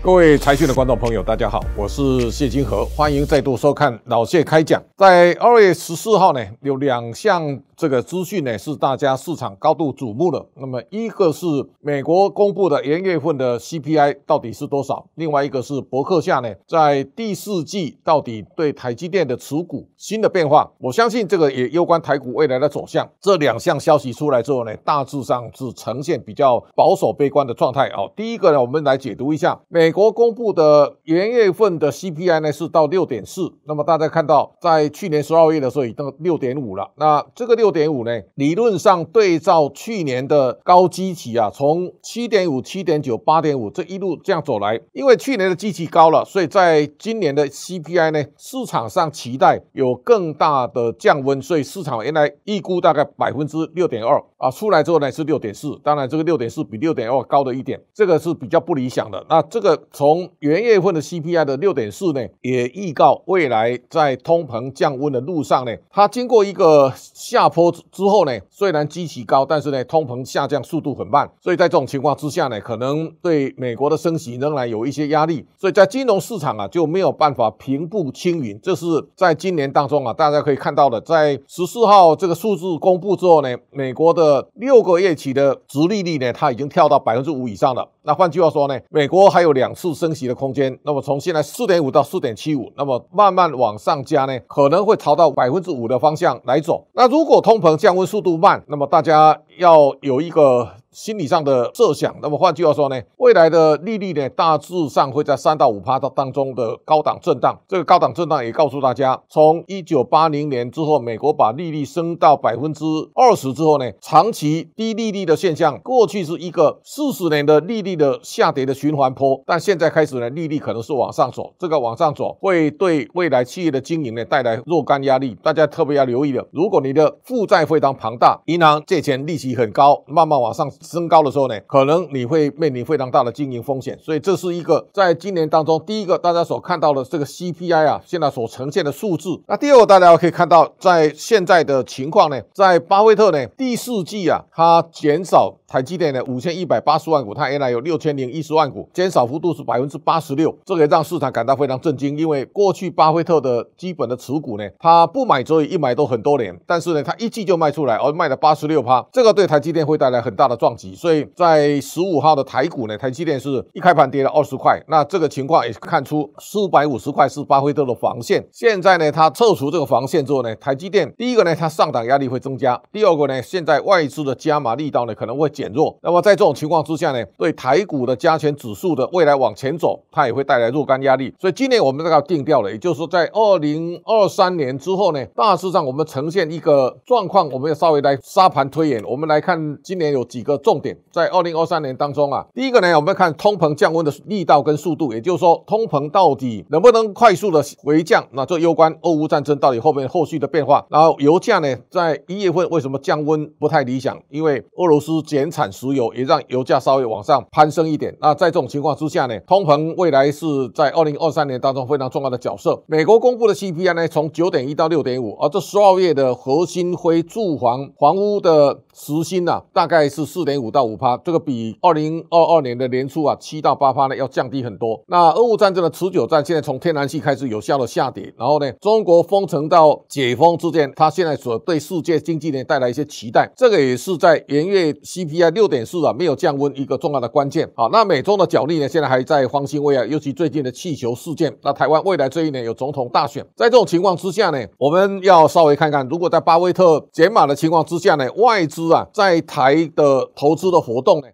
各位财讯的观众朋友，大家好，我是谢金河，欢迎再度收看老谢开讲。在二月十四号呢，有两项这个资讯呢是大家市场高度瞩目的。那么一个是美国公布的元月份的 CPI 到底是多少？另外一个是博克夏呢在第四季到底对台积电的持股新的变化。我相信这个也攸关台股未来的走向。这两项消息出来之后呢，大致上是呈现比较保守悲观的状态。哦，第一个呢，我们来解读一下美。美国公布的元月份的 CPI 呢是到六点四，那么大家看到在去年十二月的时候已经到六点五了。那这个六点五呢，理论上对照去年的高基期啊，从七点五、七点九、八点五这一路这样走来，因为去年的基期高了，所以在今年的 CPI 呢，市场上期待有更大的降温，所以市场原来预估大概百分之六点二啊，出来之后呢是六点四，当然这个六点四比六点二高了一点，这个是比较不理想的。那这个。从元月份的 CPI 的六点四呢，也预告未来在通膨降温的路上呢，它经过一个下坡之后呢，虽然基期高，但是呢，通膨下降速度很慢，所以在这种情况之下呢，可能对美国的升息仍然有一些压力，所以在金融市场啊就没有办法平步青云。这是在今年当中啊，大家可以看到的，在十四号这个数字公布之后呢，美国的六个月期的殖利率呢，它已经跳到百分之五以上了。那换句话说呢，美国还有两两次升息的空间。那么从现在四点五到四点七五，那么慢慢往上加呢，可能会朝到百分之五的方向来走。那如果通膨降温速度慢，那么大家要有一个。心理上的设想，那么换句话说呢，未来的利率呢，大致上会在三到五趴当中的高档震荡。这个高档震荡也告诉大家，从一九八零年之后，美国把利率升到百分之二十之后呢，长期低利率的现象，过去是一个四十年的利率的下跌的循环坡，但现在开始呢，利率可能是往上走。这个往上走会对未来企业的经营呢带来若干压力，大家特别要留意了。如果你的负债非常庞大，银行借钱利息很高，慢慢往上。升高的时候呢，可能你会面临非常大的经营风险，所以这是一个在今年当中第一个大家所看到的这个 CPI 啊，现在所呈现的数字。那第二个大家可以看到，在现在的情况呢，在巴菲特呢第四季啊，它减少。台积电的，五千一百八十万股，它原来有六千零一十万股，减少幅度是百分之八十六，这个让市场感到非常震惊。因为过去巴菲特的基本的持股呢，他不买所以，一买都很多年，但是呢，他一季就卖出来，而卖了八十六趴，这个对台积电会带来很大的撞击。所以在十五号的台股呢，台积电是一开盘跌了二十块，那这个情况也看出四百五十块是巴菲特的防线。现在呢，他撤除这个防线之后呢，台积电第一个呢，它上档压力会增加；第二个呢，现在外资的加码力道呢，可能会减弱，那么在这种情况之下呢，对台股的加权指数的未来往前走，它也会带来若干压力。所以今年我们这个要定调了，也就是说在二零二三年之后呢，大致上我们呈现一个状况，我们要稍微来沙盘推演。我们来看今年有几个重点，在二零二三年当中啊，第一个呢，我们要看通膨降温的力道跟速度，也就是说通膨到底能不能快速的回降，那这攸关俄乌战争到底后面后续的变化。然后油价呢，在一月份为什么降温不太理想？因为俄罗斯减产石。油也让油价稍微往上攀升一点。那在这种情况之下呢，通膨未来是在二零二三年当中非常重要的角色。美国公布的 CPI 呢，从九点一到六点五，而这十二月的核心非住房房屋的时薪呢，大概是四点五到五趴，这个比二零二二年的年初啊七到八趴呢要降低很多。那俄乌战争的持久战现在从天然气开始有效的下跌，然后呢，中国封城到解封之间，它现在所对世界经济呢带来一些期待，这个也是在元月 CPI 六点。四啊，没有降温一个重要的关键啊。那美中的角力呢，现在还在方兴未艾，尤其最近的气球事件。那台湾未来这一年有总统大选，在这种情况之下呢，我们要稍微看看，如果在巴菲特减码的情况之下呢，外资啊在台的投资的活动呢？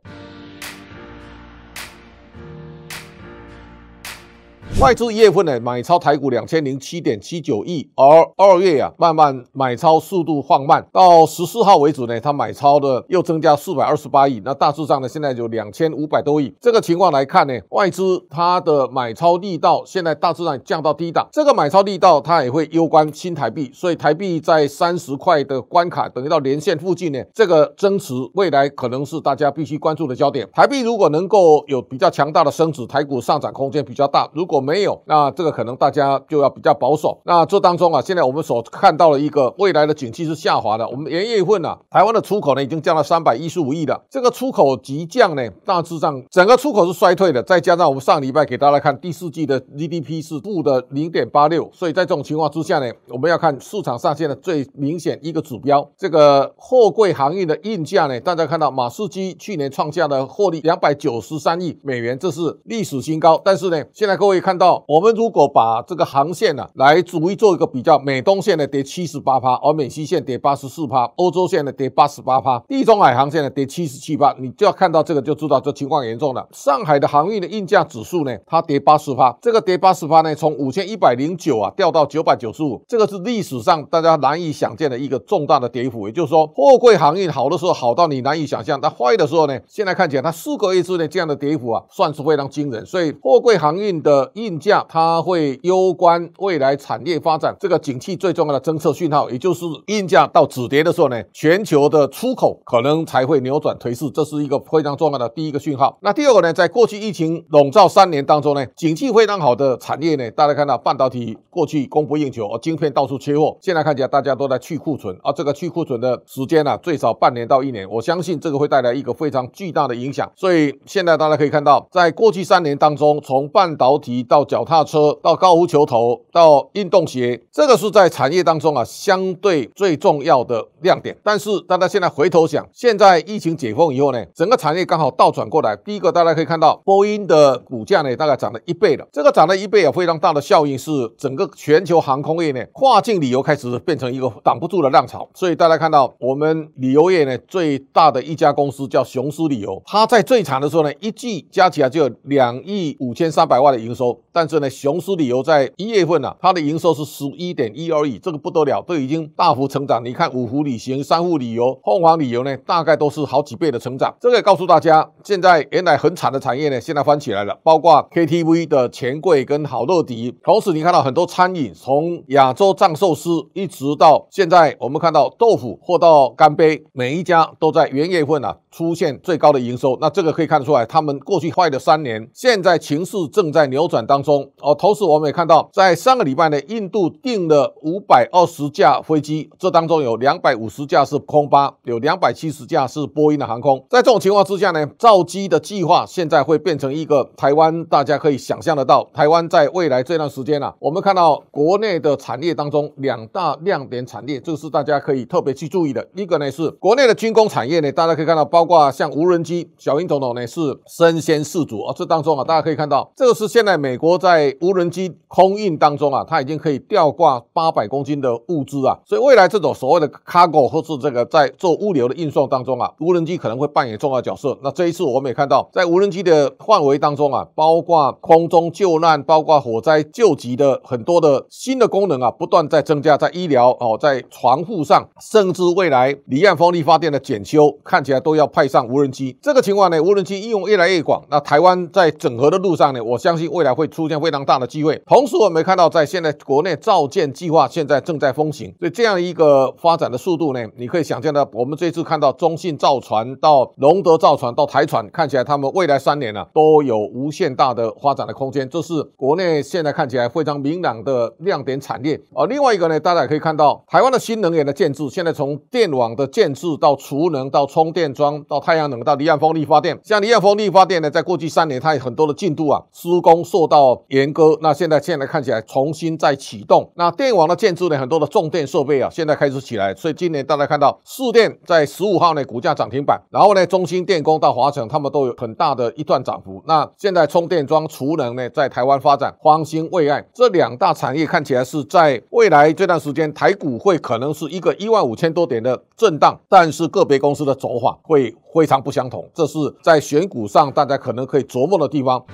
外资一月份呢买超台股两千零七点七九亿，而二月啊慢慢买超速度放慢，到十四号为止呢，它买超的又增加四百二十八亿，那大致上呢现在有两千五百多亿。这个情况来看呢，外资它的买超力道现在大致上降到低档，这个买超力道它也会攸关新台币，所以台币在三十块的关卡，等于到年线附近呢，这个增持未来可能是大家必须关注的焦点。台币如果能够有比较强大的升值，台股上涨空间比较大；如果没有，那这个可能大家就要比较保守。那这当中啊，现在我们所看到的一个未来的景气是下滑的。我们元月份啊，台湾的出口呢已经降了三百一十五亿了。这个出口急降呢，大致上整个出口是衰退的。再加上我们上礼拜给大家看第四季的 GDP 是负的零点八六，所以在这种情况之下呢，我们要看市场上现在最明显一个指标，这个货柜航运的运价呢，大家看到马士基去年创下的获利两百九十三亿美元，这是历史新高。但是呢，现在各位看看到，我们如果把这个航线呢、啊、来逐一做一个比较，美东线呢跌七十八趴，而美西线跌八十四趴，欧洲线呢跌八十八趴，地中海航线呢跌七十七趴，你就要看到这个就知道这情况严重了。上海的航运的运价指数呢，它跌八十趴，这个跌八十趴呢，从五千一百零九啊掉到九百九十五，这个是历史上大家难以想见的一个重大的跌幅。也就是说，货柜航运好的时候好到你难以想象，但坏的时候呢，现在看起来它四个月之内这样的跌幅啊，算是非常惊人。所以货柜航运的运价，它会攸关未来产业发展这个景气最重要的侦测讯号，也就是运价到止跌的时候呢，全球的出口可能才会扭转颓势，这是一个非常重要的第一个讯号。那第二个呢，在过去疫情笼罩三年当中呢，景气非常好的产业呢，大家看到半导体过去供不应求，而晶片到处缺货，现在看起来大家都在去库存，而这个去库存的时间呢、啊，最少半年到一年，我相信这个会带来一个非常巨大的影响。所以现在大家可以看到，在过去三年当中，从半导体到脚踏车到高尔夫球头到运动鞋，这个是在产业当中啊相对最重要的亮点。但是大家现在回头想，现在疫情解封以后呢，整个产业刚好倒转过来。第一个大家可以看到，波音的股价呢大概涨了一倍了，这个涨了一倍有非常大的效应，是整个全球航空业呢跨境旅游开始变成一个挡不住的浪潮。所以大家看到我们旅游业呢最大的一家公司叫雄狮旅游，它在最惨的时候呢，一季加起来就有两亿五千三百万的营收，但是呢，雄狮旅游在一月份啊，它的营收是十一点一二亿，这个不得了，都已经大幅成长。你看五福旅行、三户旅游、凤凰旅游呢，大概都是好几倍的成长。这个告诉大家，现在原来很惨的产业呢，现在翻起来了，包括 KTV 的钱柜跟好乐迪。同时，你看到很多餐饮，从亚洲藏寿司一直到现在，我们看到豆腐或到干杯，每一家都在元月份啊出现最高的营收。那这个可以看得出来，他们过去坏的三年，现在情势正在扭转当中中。哦，同时我们也看到，在上个礼拜呢，印度订了五百二十架飞机，这当中有两百五十架是空巴，有两百七十架是波音的航空。在这种情况之下呢，造机的计划现在会变成一个台湾，大家可以想象得到，台湾在未来这段时间啊，我们看到国内的产业当中两大亮点产业，这个是大家可以特别去注意的。一个呢是国内的军工产业呢，大家可以看到，包括像无人机，小英总统呢是身先士卒啊。这当中啊，大家可以看到，这个是现在美国在无人机空运当中啊，它已经可以吊挂八百公斤的物资啊，所以未来这种所谓的 cargo 或是这个在做物流的运送当中啊，无人机可能会扮演重要角色。那这一次我们也看到，在无人机的范围当中啊，包括空中救难、包括火灾救急的很多的新的功能啊，不断在增加，在医疗哦，在船户上，甚至未来离岸风力发电的检修，看起来都要派上无人机。这个情况呢，无人机应用越来越广。那台湾在整合的路上呢，我相信未来会出出现非常大的机会。同时，我们看到在现在国内造舰计划现在正在风行，所以这样一个发展的速度呢，你可以想象到，我们这次看到中信造船到龙德造船到台船，看起来他们未来三年呢、都有无限大的发展的空间，这是国内现在看起来非常明朗的亮点产业。而另外一个呢，大家也可以看到台湾的新能源的建置，现在从电网的建置到储能到充电桩到太阳能到离岸风力发电，像离岸风力发电呢，在过去三年它有很多的进度啊，施工受到严格，那现在现在看起来重新再启动。那电网的建置呢，很多的重电设备啊，现在开始起来，所以今年大家看到士电在十五号呢股价涨停板，然后呢中兴电工到华城，他们都有很大的一段涨幅。那现在充电桩、储能呢，在台湾发展，方兴未艾这两大产业看起来是在未来这段时间台股会可能是一个一万五千多点的震荡，但是个别公司的走法会非常不相同，这是在选股上大家可能可以琢磨的地方。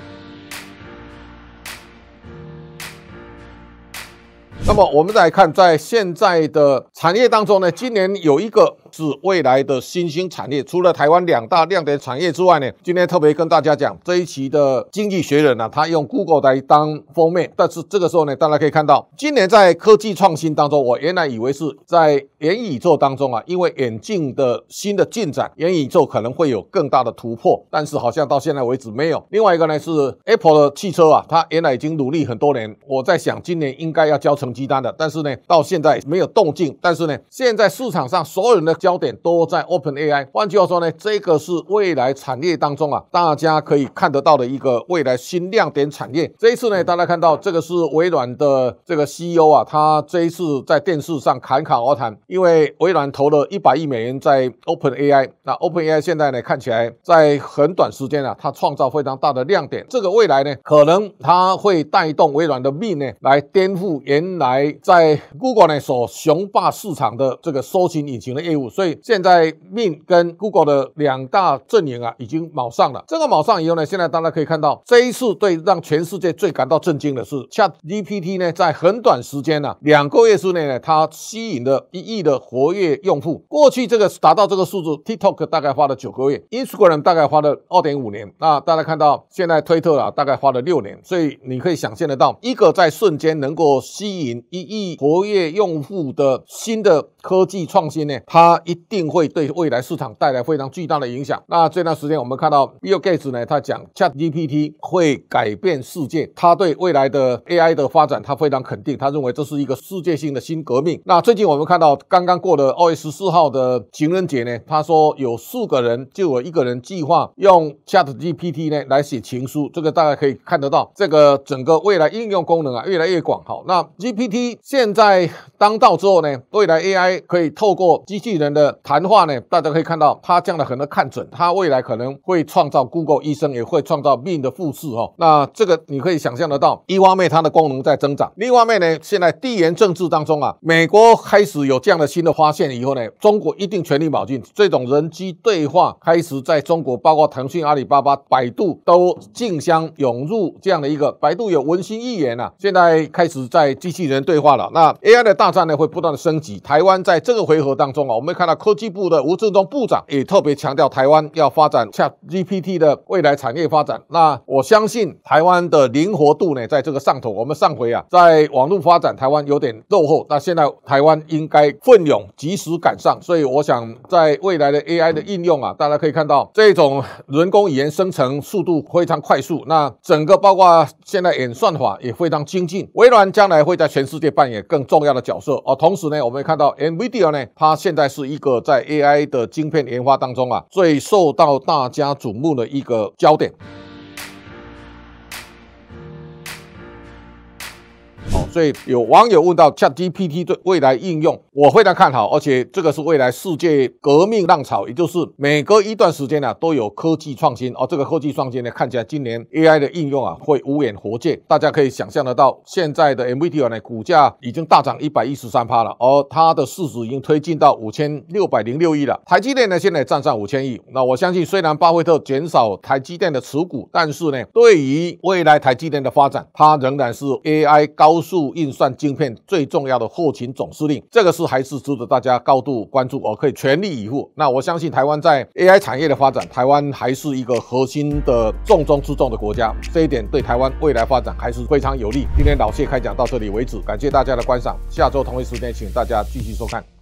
那么我们再来看，在现在的产业当中呢，今年有一个是未来的新兴产业。除了台湾两大亮点产业之外呢，今天特别跟大家讲这一期的《经济学人》呢，他用 Google 来当封面。但是这个时候呢，大家可以看到，今年在科技创新当中，我原来以为是在元宇宙当中啊，因为眼镜的新的进展，元宇宙可能会有更大的突破。但是好像到现在为止没有。另外一个呢是 Apple 的汽车啊，它原来已经努力很多年，我在想今年应该要交成绩单的，但是呢，到现在没有动静。但是呢，现在市场上所有人的焦点都在 OpenAI。换句话说呢，这个是未来产业当中啊，大家可以看得到的一个未来新亮点产业。这一次呢，大家看到这个是微软的这个 CEO 啊，他这一次在电视上侃侃而谈，因为微软投了一百亿美元在 OpenAI。那 OpenAI 现在呢，看起来在很短时间啊，它创造非常大的亮点。这个未来呢，可能它会带动微软的 Bing 呢，来颠覆原来在 Google 呢所雄霸市场的这个搜寻引擎的业务。所以现在 Bing 跟 Google 的两大阵营啊，已经卯上了。这个卯上以后呢，现在大家可以看到，这一次对让全世界最感到震惊的是，ChatGPT 呢，在很短时间呢、啊，两个月之内呢，它吸引了一亿的活跃用户。过去这个达到这个数字，TikTok 大概花了九个月，Instagram 大概花了二点五年。那大家看到现在推特啊，大概花了六年。所以你可以想象得到，一个在瞬间能够吸引一亿活跃用户的新的科技创新呢，它一定会对未来市场带来非常巨大的影响。那这段时间我们看到 Bill Gates 呢，他讲 ChatGPT 会改变世界，他对未来的 AI 的发展他非常肯定，他认为这是一个世界性的新革命。那最近我们看到刚刚过的二月十四号的情人节呢，他说有四个人就有一个人计划用 ChatGPT 呢来写情书，这个大家可以看得到，这个整个未来应用功能啊越来越广。好，那 GPT 现在当道之后呢，未来 AI 可以透过机器人的谈话呢，大家可以看到他这样的很多看准，他未来可能会创造 Google 医生，也会创造 Bing 的复制哈。那这个你可以想象得到，一方面它的功能在增长，另外面呢，现在地缘政治当中啊，美国开始有这样的新的发现以后呢，中国一定全力保进。这种人机对话开始在中国，包括腾讯、阿里巴巴、百度都竞相涌入这样的一个，百度有文心一言啊，现在开始在机器人对话了。那 AI 的大战呢，会不断的升级，台湾。在这个回合当中啊，我们看到科技部的吴志中部长也特别强调，台湾要发展 ChatGPT 的未来产业发展。那我相信台湾的灵活度呢，在这个上头。我们上回啊，在网络发展台湾有点落后，那现在台湾应该奋勇及时赶上。所以我想，在未来的 AI 的应用啊，大家可以看到这种人工语言生成速度非常快速，那整个包括现在演算法也非常精进。微软将来会在全世界扮演更重要的角色。而同时呢，我们也看到 NVIDIA 呢，它现在是是一个在 AI 的晶片研发当中啊，最受到大家瞩目的一个焦点。所以有网友问到 ChatGPT 对未来应用，我非常看好，而且这个是未来世界革命浪潮，也就是每隔一段时间呢、都有科技创新，而这个科技创新呢看起来今年 AI 的应用啊会无远弗届，大家可以想象得到，现在的 NVIDIA 呢股价已经大涨一百一十三趴了，而它的市值已经推进到五千六百零六亿了。台积电呢现在站上五千亿，那我相信虽然巴菲特减少台积电的持股，但是呢对于未来台积电的发展，它仍然是 AI 高速运算晶片最重要的后勤总司令，这个是还是值得大家高度关注，我可以全力以赴。那我相信台湾在 AI 产业的发展，台湾还是一个核心的重中之重的国家，这一点对台湾未来发展还是非常有利。今天老谢开讲到这里为止，感谢大家的观赏，下周同一时间请大家继续收看。